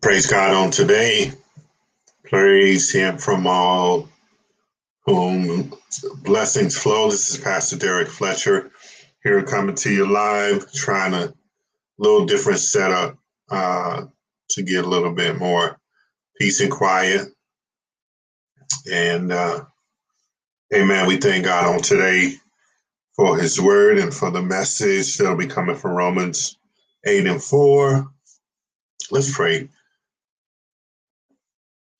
Praise God on today. Praise Him from all whom blessings flow. This is Pastor Derrick Fletcher here coming to you live, trying a little different setup uh, to get a little bit more peace and quiet. And uh, amen. We thank God on today for His word and for the message that'll be coming from Romans 8 and 4. Let's pray.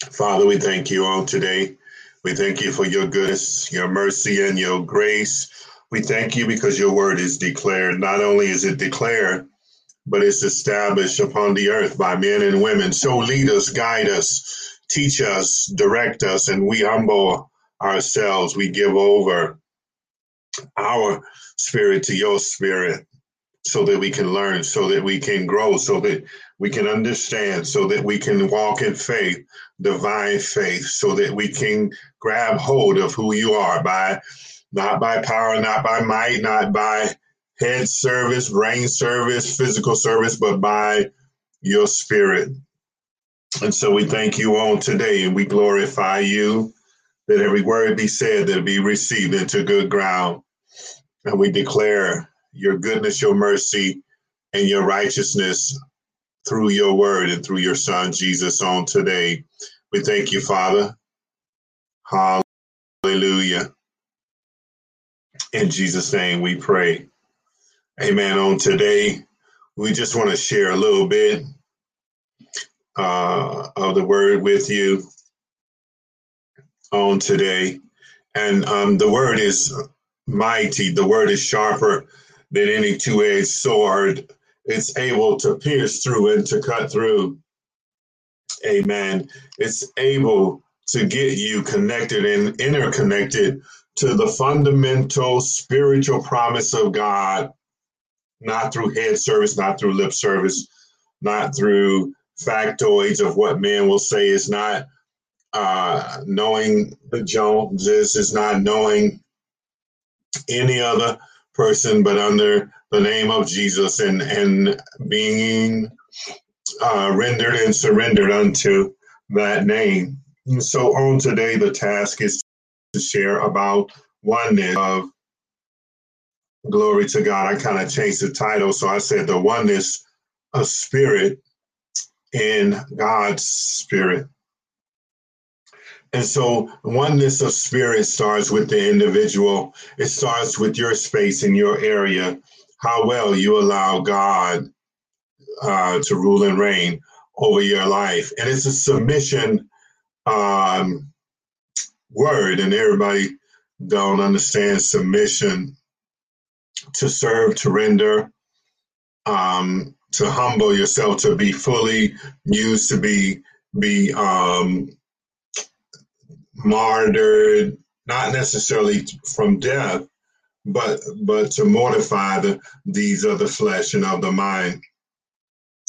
Father, we thank you on today. We thank you for your goodness, your mercy, and your grace. We thank you because your word is declared. Not only is it declared, but it's established upon the earth by men and women. So lead us, guide us, teach us, direct us, and we humble ourselves. We give over our spirit to your spirit so that we can learn, so that we can grow, so that we can understand, so that we can walk in faith, divine faith, so that we can grab hold of who you are by not by power, not by might, not by head service, brain service, physical service, but by your spirit. And so we thank you on today and we glorify you that every word be said that be received into good ground. And we declare your goodness, your mercy, and your righteousness through your word and through your son Jesus on today. We thank you, Father. Hallelujah. In Jesus' name we pray. Amen. On today, we just want to share a little bit uh, of the word with you on today. And um, the word is mighty, the word is sharper than any two edged sword. It's able to pierce through and to cut through. Amen. It's able to get you connected and interconnected to the fundamental spiritual promise of God, not through head service, not through lip service, not through factoids of what man will say, is not uh, knowing the Joneses, is not knowing any other person, but under the name of Jesus and, and being uh, rendered and surrendered unto that name. And so on today, the task is to share about oneness of glory to God. I kind of changed the title, so I said the oneness of spirit in God's spirit. And so oneness of spirit starts with the individual. It starts with your space in your area, how well you allow God uh, to rule and reign over your life. And it's a submission um, word, and everybody don't understand submission to serve, to render, um, to humble yourself, to be fully used, to be be um, martyred, not necessarily from death, but but to mortify the deeds of the flesh and of the mind,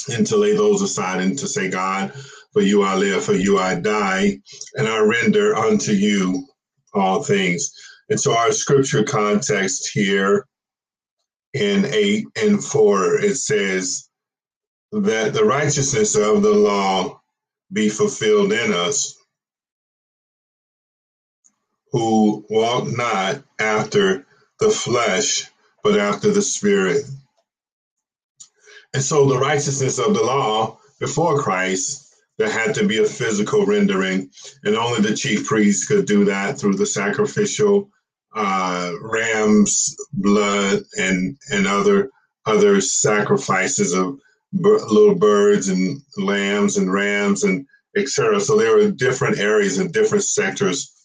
and to lay those aside and to say, God, for you I live, for you I die, and I render unto you all things. And so our scripture context here in eight and four, it says that the righteousness of the law be fulfilled in us who walk not after the flesh, but after the spirit. And so the righteousness of the law before Christ, there had to be a physical rendering, and only the chief priest could do that through the sacrificial uh, ram's blood and and other other sacrifices of little birds and lambs and rams and etc. So there were different areas and different sectors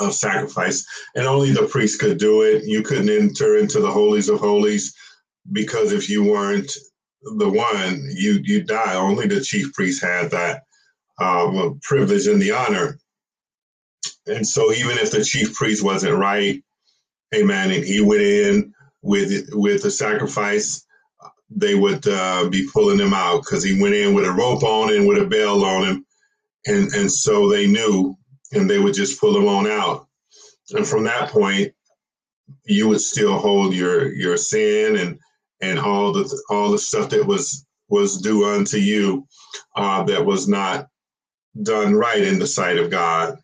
of sacrifice, and only the priest could do it. You couldn't enter into the holies of holies because if you weren't the one, you you die. Only the chief priest had that uh, privilege and the honor. And so, even if the chief priest wasn't right, Amen, and he went in with with the sacrifice, they would uh, be pulling him out because he went in with a rope on and with a bell on him, and and so they knew and they would just pull them on out. And from that point, you would still hold your your sin and and all the all the stuff that was was due unto you uh, that was not done right in the sight of God.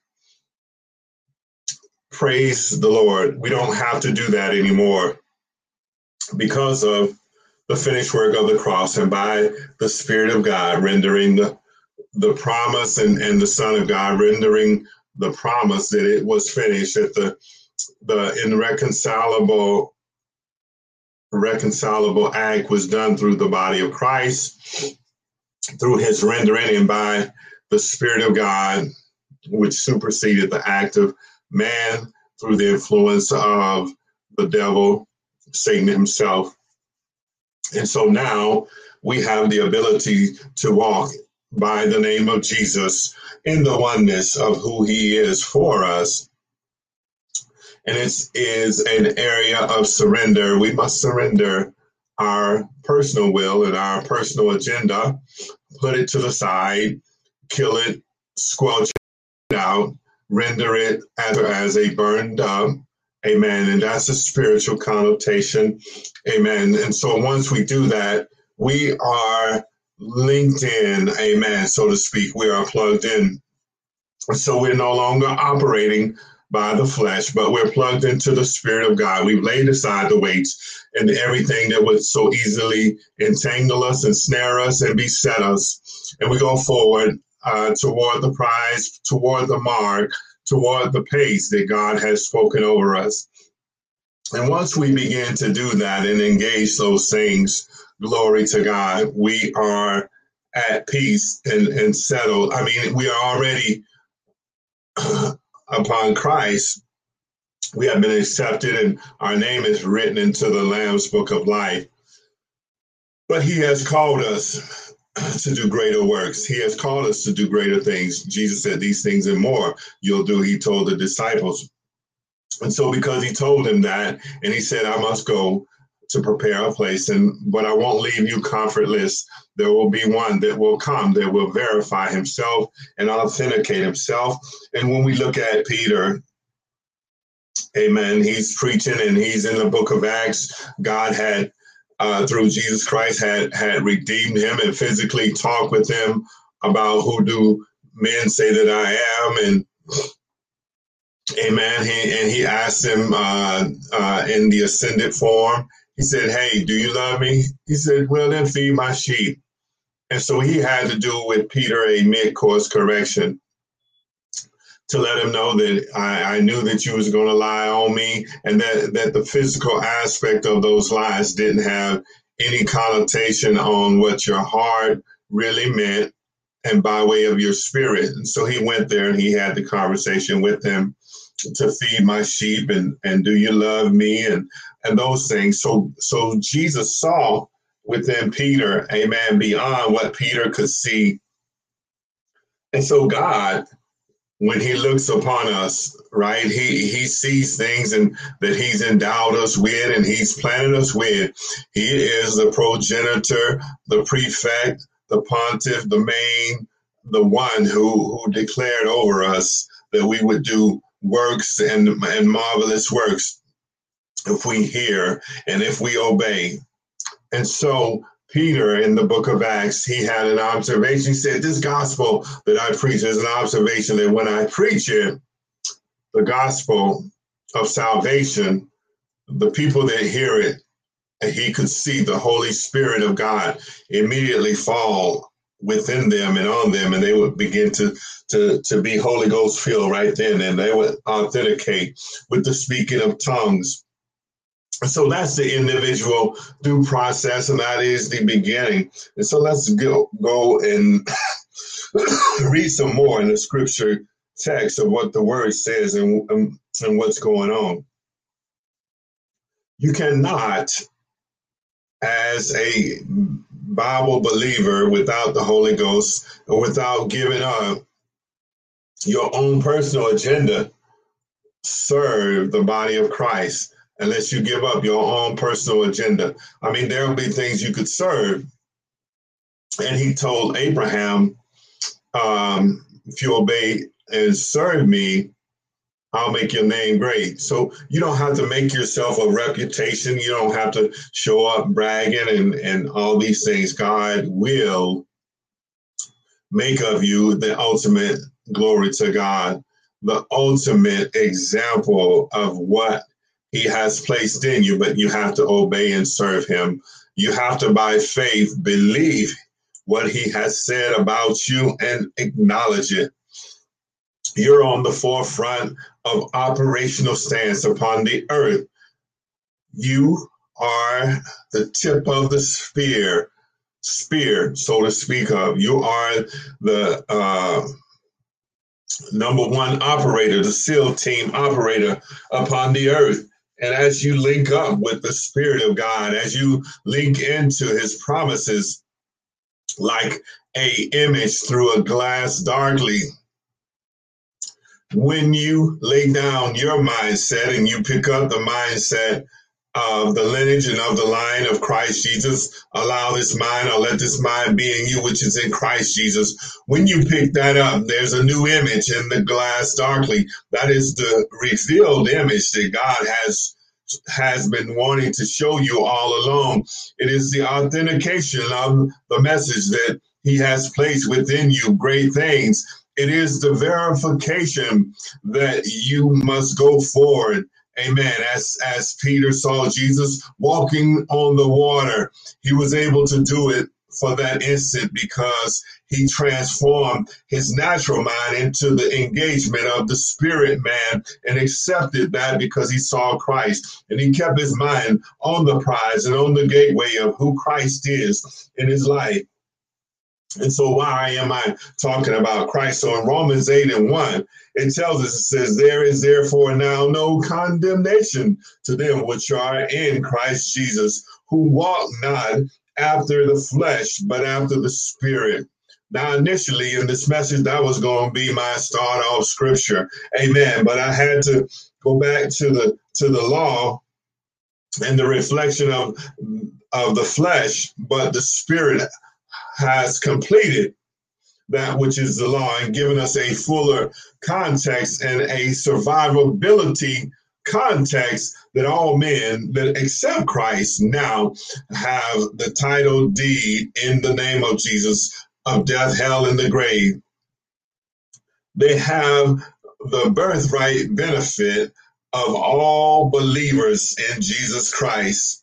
Praise the Lord. We don't have to do that anymore because of the finished work of the cross and by the Spirit of God rendering the, the promise and, and the Son of God rendering the promise that it was finished, that the the irreconcilable reconcilable act was done through the body of Christ, through his rendering and by the Spirit of God, which superseded the act of man through the influence of the devil, Satan himself. And so now we have the ability to walk by the name of Jesus in the oneness of who he is for us. And it is is an area of surrender. We must surrender our personal will and our personal agenda, put it to the side, kill it, squelch it out, render it as, as a burned up. Amen. And that's a spiritual connotation. Amen. And so once we do that, we are linked in, amen, so to speak. We are plugged in. So we're no longer operating by the flesh, but we're plugged into the Spirit of God. We've laid aside the weights and everything that would so easily entangle us and snare us and beset us. And we go forward uh, toward the prize, toward the mark, toward the pace that God has spoken over us. And once we begin to do that and engage those things, glory to God, we are at peace and, and settled. I mean, we are already upon Christ. We have been accepted, and our name is written into the Lamb's book of life. But He has called us to do greater works. He has called us to do greater things. Jesus said, These things and more you'll do, He told the disciples. And so, because He told them that, and He said, I must go to prepare a place, and but I won't leave you comfortless. There will be one that will come that will verify Himself and authenticate Himself. And when we look at Peter, Amen. He's preaching and he's in the book of Acts. God had uh, through Jesus Christ had had redeemed him and physically talked with him about who do men say that I am and Amen. He, and he asked him uh, uh, in the ascended form. He said, "Hey, do you love me?" He said, "Well, then feed my sheep." And so he had to do with Peter a mid-course correction to let him know that I, I knew that you was going to lie on me and that, that the physical aspect of those lies didn't have any connotation on what your heart really meant and by way of your spirit. And so he went there and he had the conversation with them to feed my sheep and, and do you love me and, and those things. So, so Jesus saw within Peter, amen, beyond what Peter could see. And so God when he looks upon us, right? He he sees things and that he's endowed us with and he's planted us with. He is the progenitor, the prefect, the pontiff, the main, the one who who declared over us that we would do works and, and marvelous works if we hear and if we obey. And so Peter in the book of Acts, he had an observation. He said, This gospel that I preach is an observation that when I preach it, the gospel of salvation, the people that hear it, he could see the Holy Spirit of God immediately fall within them and on them, and they would begin to, to, to be Holy Ghost filled right then, and they would authenticate with the speaking of tongues so that's the individual due process, and that is the beginning. And so let's go go and read some more in the scripture text of what the word says and, and, and what's going on. You cannot, as a Bible believer, without the Holy Ghost or without giving up your own personal agenda, serve the body of Christ unless you give up your own personal agenda. I mean, there will be things you could serve. And he told Abraham, um, if you obey and serve me, I'll make your name great. So you don't have to make yourself a reputation. You don't have to show up bragging and, and all these things. God will make of you the ultimate glory to God, the ultimate example of what He has placed in you, but you have to obey and serve Him. You have to, by faith, believe what He has said about you and acknowledge it. You're on the forefront of operational stance upon the earth. You are the tip of the spear, spear, so to speak of. You are the uh, number one operator, the SEAL team operator upon the earth. And as you link up with the Spirit of God, as you link into His promises, like a image through a glass darkly, when you lay down your mindset and you pick up the mindset of the lineage and of the line of Christ Jesus, allow this mind or let this mind be in you, which is in Christ Jesus. When you pick that up, there's a new image in the glass darkly. That is the revealed image that God has has been wanting to show you all along. It is the authentication of the message that he has placed within you great things it is the verification that you must go forward. Amen. As as Peter saw Jesus walking on the water, he was able to do it for that instant because he transformed his natural mind into the engagement of the spirit man and accepted that because he saw Christ. And he kept his mind on the prize and on the gateway of who Christ is in his life. And so why am I talking about Christ? So in Romans 8 and 1, it tells us, it says, There is therefore now no condemnation to them which are in Christ Jesus, who walk not after the flesh, but after the spirit. Now, initially in this message, that was going to be my start off scripture. Amen. But I had to go back to the to the law and the reflection of of the flesh, but the spirit has completed that which is the law and given us a fuller context and a survivability context that all men that accept Christ now have the title deed in the name of Jesus of death, hell, and the grave. They have the birthright benefit of all believers in Jesus Christ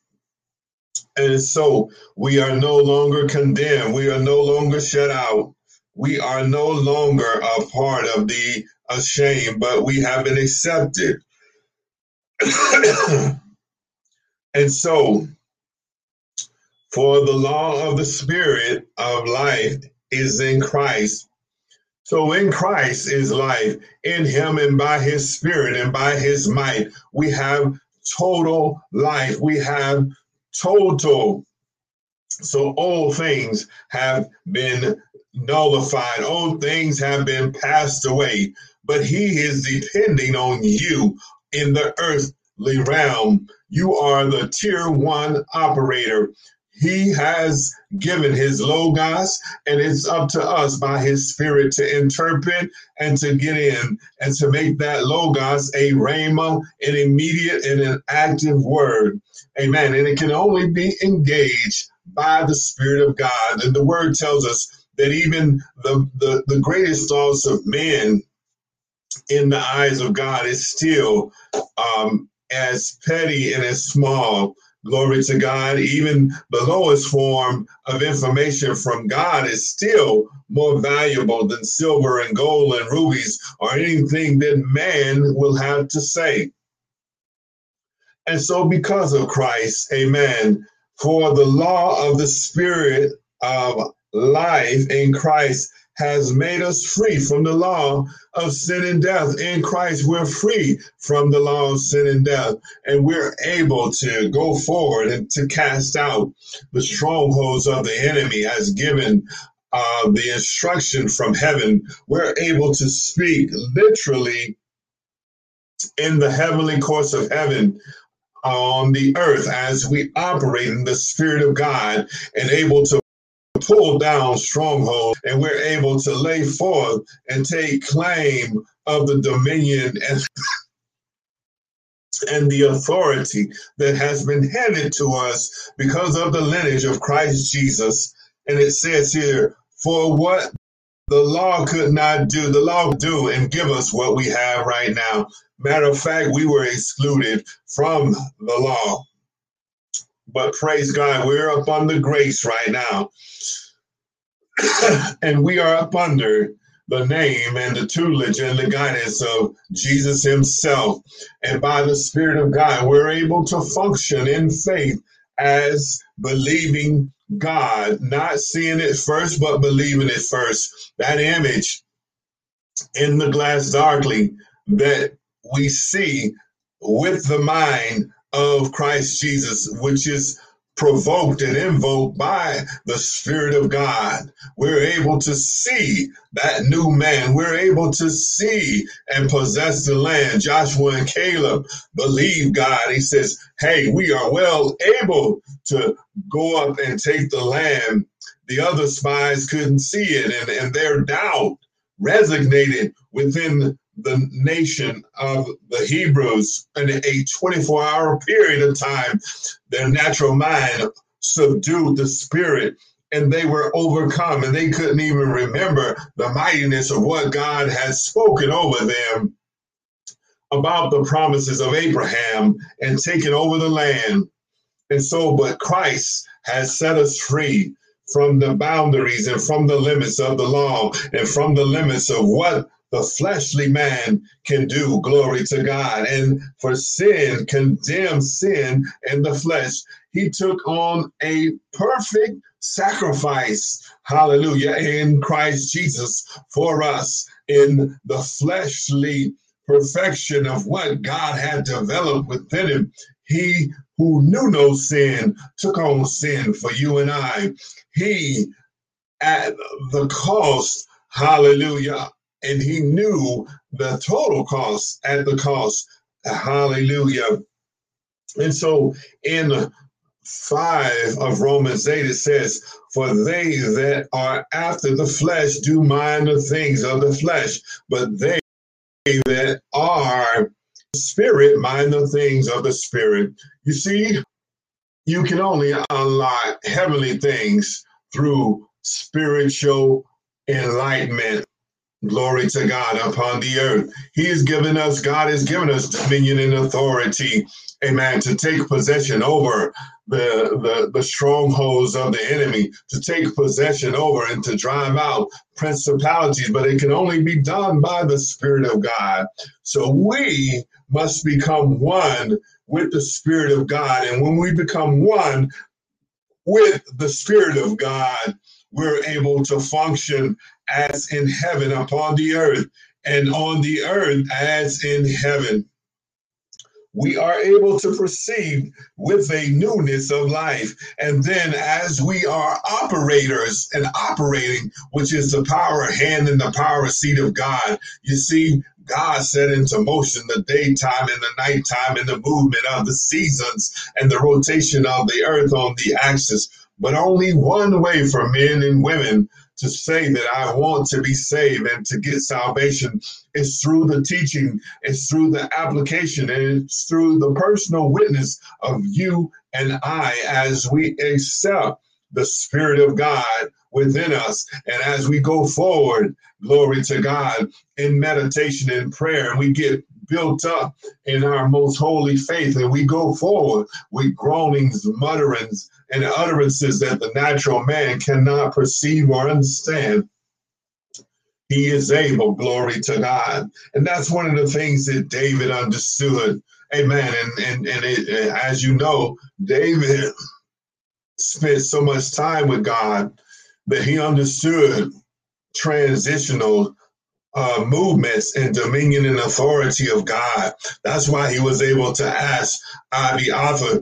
and so we are no longer condemned. We are no longer shut out. We are no longer a part of the ashamed, but we have been accepted. and so, for the law of the Spirit of life is in Christ. So, in Christ is life. In Him and by His Spirit and by His might, we have total life. We have total. So all things have been nullified, all things have been passed away, but he is depending on you in the earthly realm. You are the tier one operator. He has given his logos, and it's up to us by his spirit to interpret and to get in and to make that logos a rhema, an immediate and an active word. Amen. And it can only be engaged by the Spirit of God. And the word tells us that even the, the, the greatest thoughts of men in the eyes of God is still um, as petty and as small. Glory to God. Even the lowest form of information from God is still more valuable than silver and gold and rubies or anything that man will have to say. And so, because of Christ, amen, for the law of the Spirit of life in Christ has made us free from the law of sin and death. In Christ, we're free from the law of sin and death, and we're able to go forward and to cast out the strongholds of the enemy as given uh, the instruction from heaven. We're able to speak literally in the heavenly courts of heaven on the earth as we operate in the Spirit of God and able to pull down strongholds and we're able to lay forth and take claim of the dominion and and the authority that has been handed to us because of the lineage of Christ Jesus. And it says here, for what the law could not do, the law do and give us what we have right now. Matter of fact, we were excluded from the law. But praise God, we're up under grace right now. and we are up under the name and the tutelage and the guidance of Jesus Himself. And by the Spirit of God, we're able to function in faith as believing God, not seeing it first, but believing it first. That image in the glass darkly that we see with the mind of Christ Jesus, which is provoked and invoked by the Spirit of God. We're able to see that new man. We're able to see and possess the land. Joshua and Caleb believe God. He says, Hey, we are well able to go up and take the land. The other spies couldn't see it, and, and their doubt resonated within the nation of the Hebrews in a 24 hour period of time. Their natural mind subdued the spirit and they were overcome and they couldn't even remember the mightiness of what God had spoken over them about the promises of Abraham and taking over the land. And so, but Christ has set us free from the boundaries and from the limits of the law and from the limits of what the fleshly man can do. Glory to God. And for sin, condemn sin in the flesh. He took on a perfect sacrifice. Hallelujah. In Christ Jesus for us in the fleshly perfection of what God had developed within him. He who knew no sin took on sin for you and I. He, at the cost, hallelujah, and he knew the total cost at the cost. Hallelujah. And so in 5 of Romans 8, it says, For they that are after the flesh do mind the things of the flesh, but they that are spirit mind the things of the spirit. You see, you can only unlock heavenly things through spiritual enlightenment. Glory to God upon the earth. He has given us, God has given us dominion and authority, amen, to take possession over the, the, the strongholds of the enemy, to take possession over and to drive out principalities, but it can only be done by the Spirit of God. So we must become one with the Spirit of God. And when we become one with the Spirit of God, we're able to function as in heaven upon the earth, and on the earth as in heaven. We are able to perceive with a newness of life. And then, as we are operators and operating, which is the power hand and the power seat of God, you see, God set into motion the daytime and the nighttime and the movement of the seasons and the rotation of the earth on the axis. But only one way for men and women to say that I want to be saved and to get salvation is through the teaching, it's through the application, and it's through the personal witness of you and I as we accept the Spirit of God within us. And as we go forward, glory to God, in meditation and prayer, and we get built up in our most holy faith, and we go forward with groanings, mutterings, and utterances that the natural man cannot perceive or understand. He is able, glory to God. And that's one of the things that David understood. Amen. And, and, and it, as you know, David spent so much time with God that he understood transitional uh, movements and dominion and authority of God. That's why he was able to ask Abiathar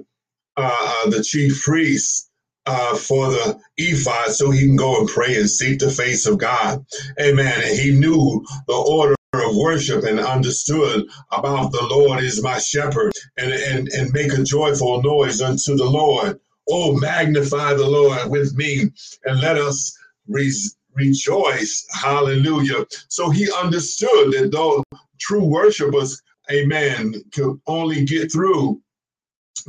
uh, the chief priest uh, for the ephod so he can go and pray and seek the face of God. Amen. And he knew the order of worship and understood about the Lord is my shepherd and, and, and make a joyful noise unto the Lord. Oh, magnify the Lord with me and let us rejoice. Hallelujah. So he understood that though true worshipers amen, could only get through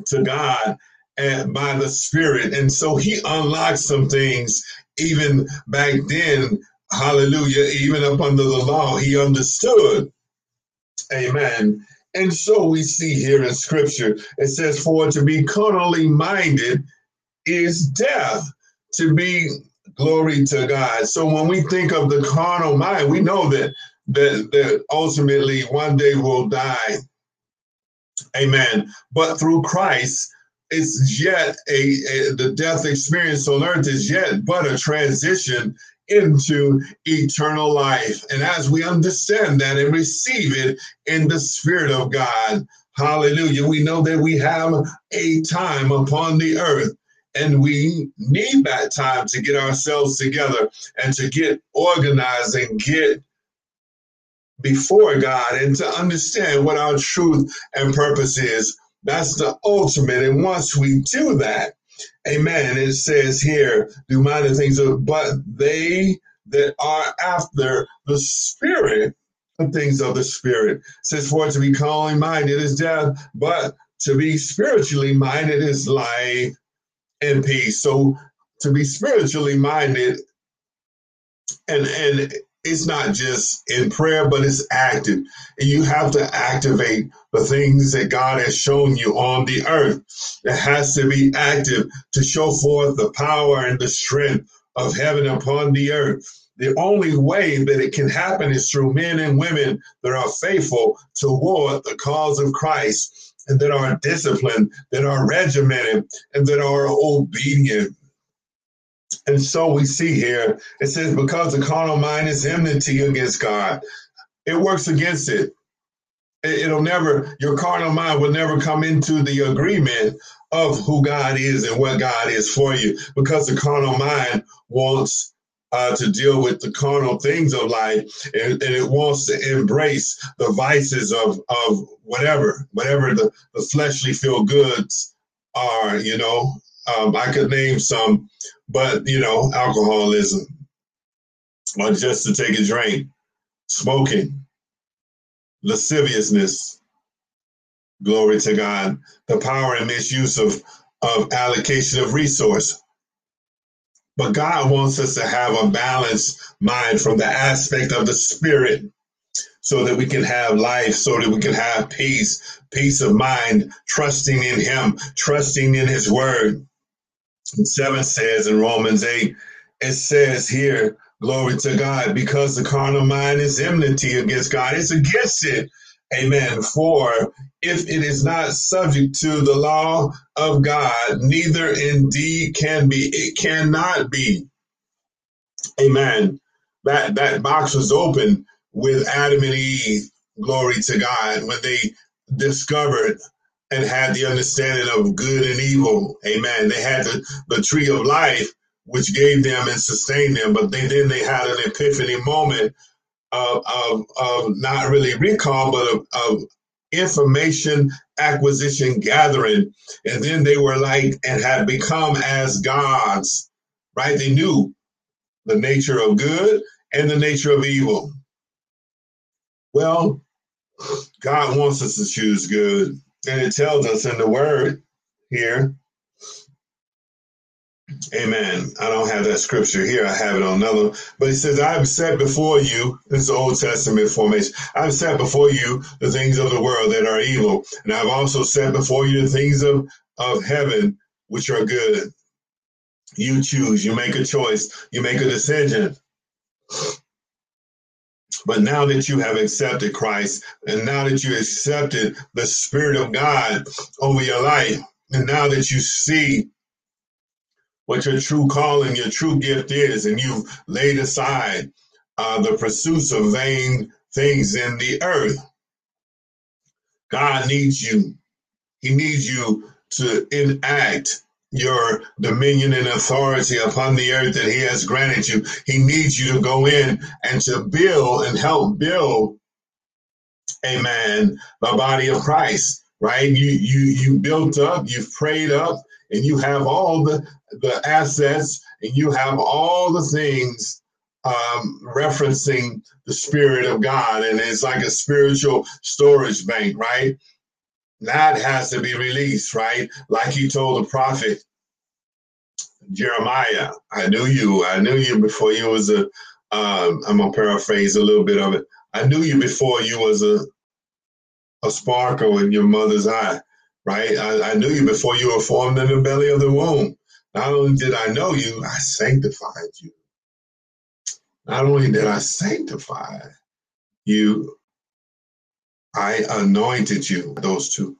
to God and by the Spirit. And so he unlocked some things even back then, hallelujah, even up under the law, he understood. Amen. And so we see here in scripture, it says, For to be carnally minded is death, to be glory to God. So when we think of the carnal mind, we know that that, that ultimately one day we'll die. Amen. But through Christ, it's yet a, a, the death experience on earth is yet but a transition into eternal life. And as we understand that and receive it in the Spirit of God, hallelujah, we know that we have a time upon the earth. And we need that time to get ourselves together and to get organized and get before God and to understand what our truth and purpose is that's the ultimate. And once we do that, amen, it says here, do minor things, but they that are after the spirit, the things of the spirit. It says, for to be carnally minded is death, but to be spiritually minded is life and peace. So to be spiritually minded and and it's not just in prayer, but it's active. And you have to activate the things that God has shown you on the earth. It has to be active to show forth the power and the strength of heaven upon the earth. The only way that it can happen is through men and women that are faithful toward the cause of Christ and that are disciplined, that are regimented, and that are obedient. And so we see here, it says, because the carnal mind is enmity against God, it works against it. It'll never, your carnal mind will never come into the agreement of who God is and what God is for you because the carnal mind wants uh, to deal with the carnal things of life and, and, it wants to embrace the vices of, of whatever, whatever the, the fleshly feel goods are, you know. Um, I could name some but you know, alcoholism, or just to take a drink, smoking, lasciviousness, glory to God, the power and misuse of, of allocation of resource. But God wants us to have a balanced mind from the aspect of the spirit so that we can have life, so that we can have peace, peace of mind, trusting in Him, trusting in His word. And 7 says in Romans 8, it says here, glory to God, because the carnal mind is enmity against God. It's against it. Amen. For if it is not subject to the law of God, neither indeed can be. It cannot be. Amen. That that box was open with Adam and Eve, glory to God, when they discovered and had the understanding of good and evil. Amen. They had the, the tree of life, which gave them and sustained them, but they, then they had an epiphany moment of, of, of not really recall, but of, of information acquisition gathering. And then they were like and had become as gods, right? They knew the nature of good and the nature of evil. Well, God wants us to choose good. And it tells us in the word here, Amen. I don't have that scripture here. I have it on another. But it says, I've set before you, this is Old Testament formation. I've set before you the things of the world that are evil. And I've also set before you the things of, of heaven, which are good. You choose, you make a choice, you make a decision. But now that you have accepted Christ, and now that you accepted the Spirit of God over your life, and now that you see what your true calling, your true gift is, and you've laid aside uh, the pursuits of vain things in the earth, God needs you. He needs you to enact your dominion and authority upon the earth that he has granted you. He needs you to go in and to build and help build, amen, the body of Christ, right? You you you built up, you've prayed up, and you have all the, the assets and you have all the things um, referencing the Spirit of God, and it's like a spiritual storage bank, right? That has to be released, right? Like he told the prophet Jeremiah, I knew you. I knew you before you was a. am um, gonna paraphrase a little bit of it. I knew you before you was a a sparkle in your mother's eye, right? I, I knew you before you were formed in the belly of the womb. Not only did I know you, I sanctified you. Not only did I sanctify you, I anointed you, those two.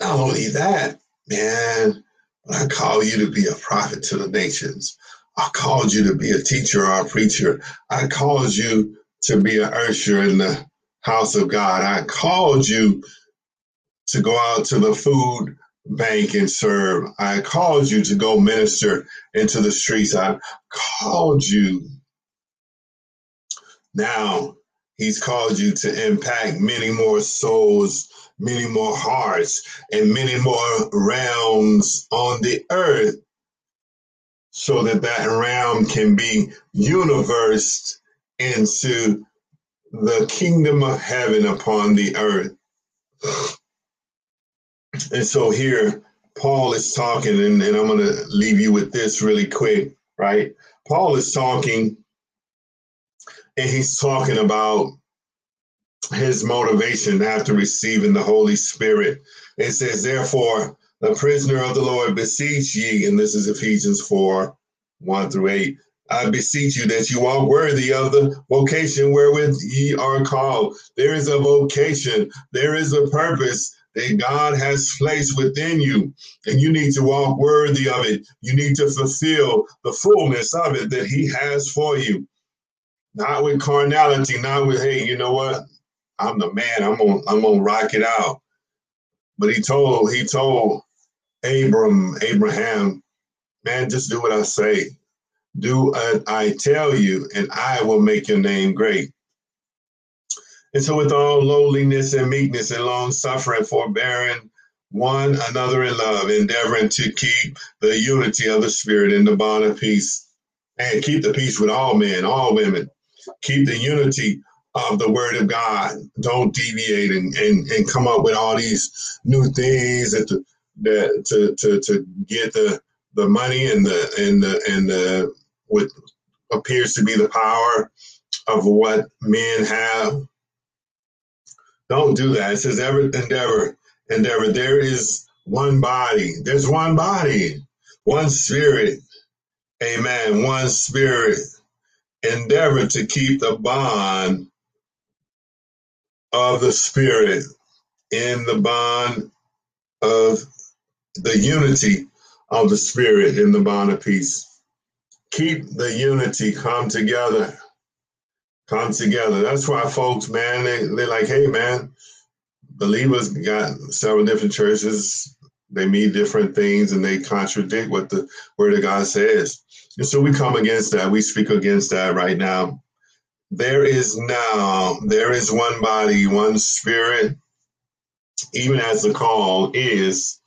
Not only that, man, I call you to be a prophet to the nations. I called you to be a teacher or a preacher. I called you to be an usher in the house of God. I called you to go out to the food bank and serve. I called you to go minister into the streets. I called you. Now he's called you to impact many more souls, many more hearts, and many more realms on the earth so that that realm can be universed into the kingdom of heaven upon the earth. And so here, Paul is talking, and, and I'm going to leave you with this really quick, right? Paul is talking, and he's talking about his motivation after receiving the Holy Spirit. It says, Therefore, the prisoner of the Lord beseech ye, and this is Ephesians 4 1 through 8. I beseech you that you walk worthy of the vocation wherewith ye are called. There is a vocation, there is a purpose, that God has placed within you, and you need to walk worthy of it. You need to fulfill the fullness of it that He has for you. Not with carnality, not with, hey, you know what? I'm the man. I'm gonna I'm gonna rock it out. But he told he told Abram, Abraham, man, just do what I say. Do what I tell you, and I will make your name great. And so, with all lowliness and meekness and long suffering, forbearing one another in love, endeavoring to keep the unity of the Spirit in the bond of peace, and keep the peace with all men, all women. Keep the unity of the Word of God. Don't deviate and, and, and come up with all these new things that to, that to, to, to get the the money and the and the and the what appears to be the power of what men have don't do that. It says, ever endeavor, endeavor. There is one body. There's one body, one spirit. Amen. One spirit. Endeavor to keep the bond of the spirit in the bond of the unity of the spirit in the bond of peace. Keep the unity, come together come together. That's why folks, man, they, they're like, hey, man, believers got several different churches. They mean different things and they contradict what the word of God says. And so we come against that. We speak against that right now. There is now, there is one body, one spirit, even as the call is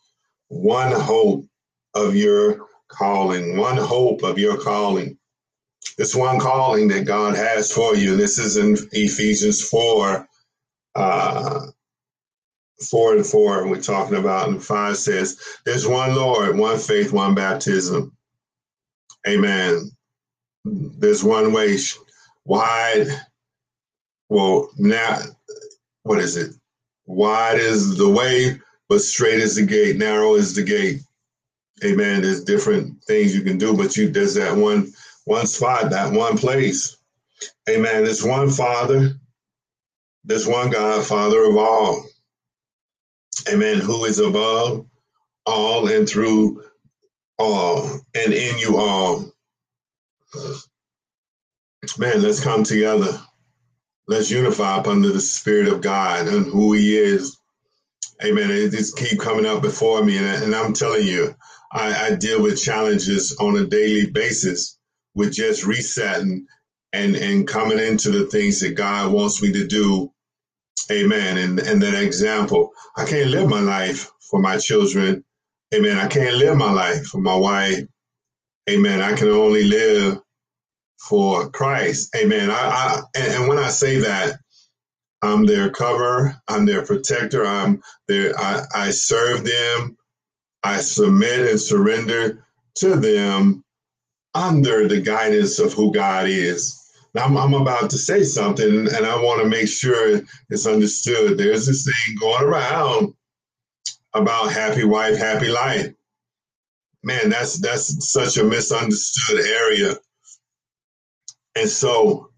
one hope of your calling, one hope of your calling. This one calling that God has for you. This is in Ephesians 4, uh, 4 and 4, we're talking about, and 5 says, There's one Lord, one faith, one baptism. Amen. There's one way, wide, well, now, what is it? Wide is the way, but straight is the gate, narrow is the gate. Amen. There's different things you can do, but you there's that one one spot, that one place. Amen. There's one Father, there's one God, Father of all. Amen. Who is above all and through all and in you all. Man, let's come together. Let's unify up under the Spirit of God and who He is. Amen. It just keep coming up before me, and, and I'm telling you, I, I deal with challenges on a daily basis with just resetting and and coming into the things that God wants me to do. Amen. And and that example, I can't live my life for my children. Amen. I can't live my life for my wife. Amen. I can only live for Christ. Amen. I, I and, and when I say that, I'm their cover. I'm their protector. I'm their. I, I serve them. I submit and surrender to them under the guidance of who God is. Now, I'm, I'm about to say something, and I want to make sure it's understood. There's this thing going around about happy wife, happy life. Man, that's that's such a misunderstood area. And so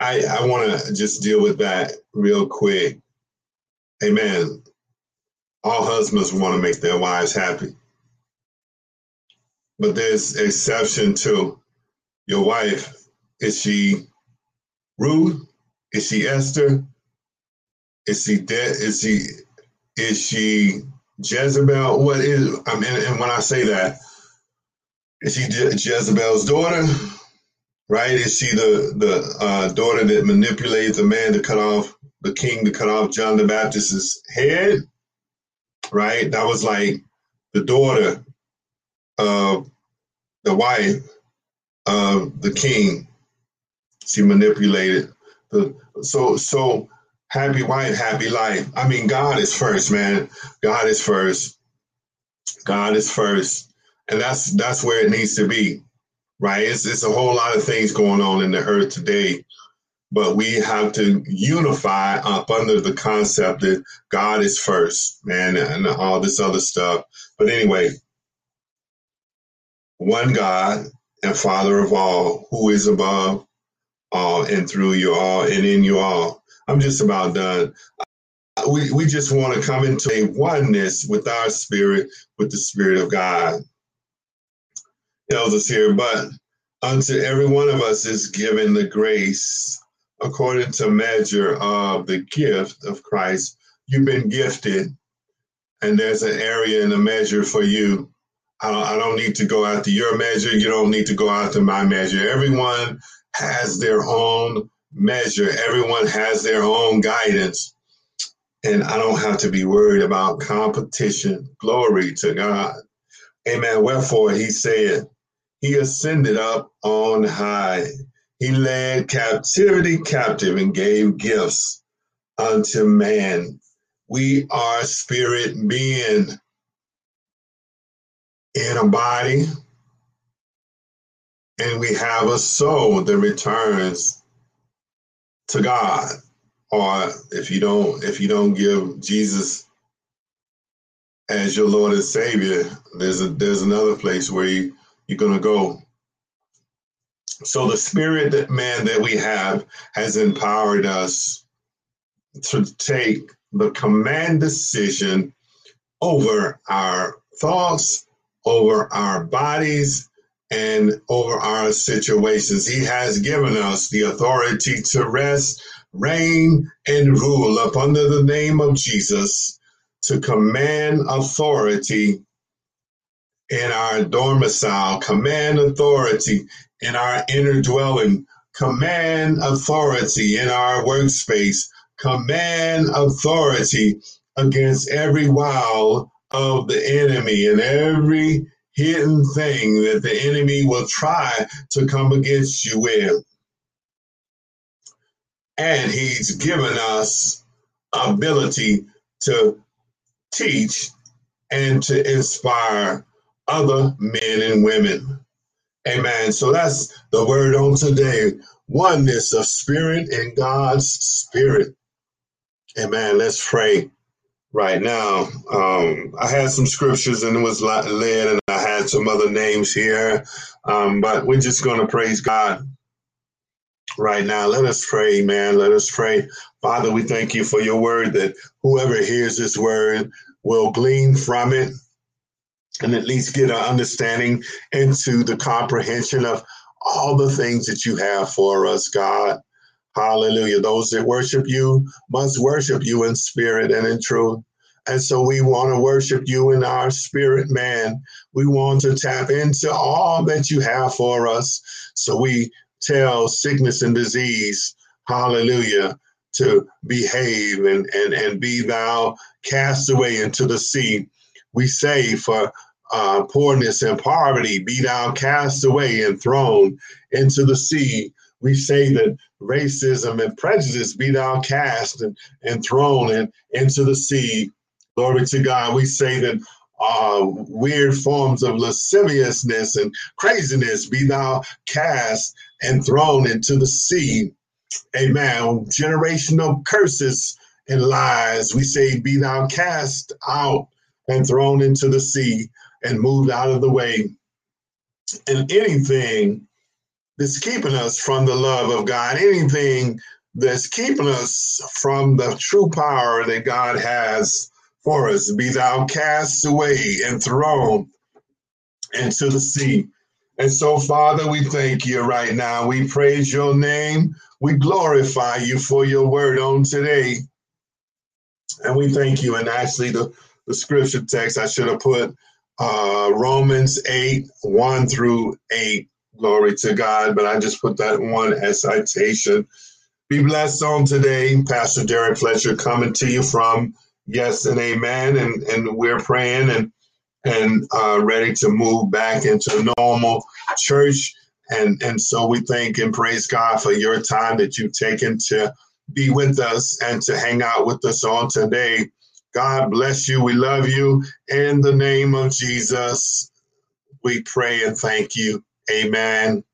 I, I want to just deal with that real quick. Amen. All husbands want to make their wives happy. But there's exception to your wife. Is she Ruth? Is she Esther? Is she dead? Is she is she Jezebel? What is I mean and when I say that, is she Je- Jezebel's daughter? right? Is she the the uh, daughter that manipulated the man to cut off the king to cut off John the Baptist's head? Right? That was like the daughter of the wife of the king. She manipulated the so so happy wife, happy life. I mean, God is first, man. God is first. God is first. And that's that's where it needs to be right? It's, it's a whole lot of things going on in the earth today, but we have to unify up under the concept that God is first, man, and all this other stuff. But anyway, one God and Father of all, who is above all and through you all and in you all. I'm just about done. Uh, we, we just want to come into a oneness with our spirit, with the Spirit of God tells us here, but unto every one of us is given the grace according to measure of the gift of Christ. You've been gifted, and there's an area and a measure for you. I don't, I don't need to go after your measure. You don't need to go after my measure. Everyone has their own measure. Everyone has their own guidance. And I don't have to be worried about competition. Glory to God. Amen. Wherefore he said, he ascended up on high. He led captivity captive and gave gifts unto man. We are spirit being in a body, and we have a soul that returns to God. Or if you don't, if you don't give Jesus as your Lord and Savior, there's a there's another place where you you're to go. So the spirit that man that we have has empowered us to take the command decision over our thoughts, over our bodies, and over our situations. He has given us the authority to rest, reign, and rule up under the name of Jesus, to command authority in our domicile, command authority in our inner dwelling, command authority in our workspace, command authority against every wild of the enemy and every hidden thing that the enemy will try to come against you with. And he's given us ability to teach and to inspire other men and women. Amen. So that's the word on today oneness of spirit in God's spirit. Amen. Let's pray right now. Um, I had some scriptures and it was led, and I had some other names here, um, but we're just going to praise God right now. Let us pray, man. Let us pray. Father, we thank you for your word that whoever hears this word will glean from it and at least get an understanding into the comprehension of all the things that you have for us, God. Hallelujah. Those that worship you must worship you in spirit and in truth. And so we want to worship you in our spirit, man. We want to tap into all that you have for us. So we tell sickness and disease, hallelujah, to behave and, and, and be thou cast away into the sea. We say for uh, poorness and poverty, be thou cast away and thrown into the sea. We say that racism and prejudice be thou cast and, and thrown in, into the sea. Glory to God. We say that uh, weird forms of lasciviousness and craziness be thou cast and thrown into the sea. Amen. Generational curses and lies, we say, be thou cast out and thrown into the sea and moved out of the way. And anything that's keeping us from the love of God, anything that's keeping us from the true power that God has for us, be thou cast away and thrown into the sea. And so, Father, we thank you right now. We praise your name. We glorify you for your word on today. And we thank you. And actually, the, the scripture text I should have put uh, Romans 8, 1 through 8. Glory to God. But I just put that one as citation. Be blessed on today. Pastor Derrick Fletcher coming to you from Yes and Amen. And, and we're praying and and uh, ready to move back into normal church. And, and so we thank and praise God for your time that you've taken to be with us and to hang out with us on today. God bless you. We love you. In the name of Jesus, we pray and thank you. Amen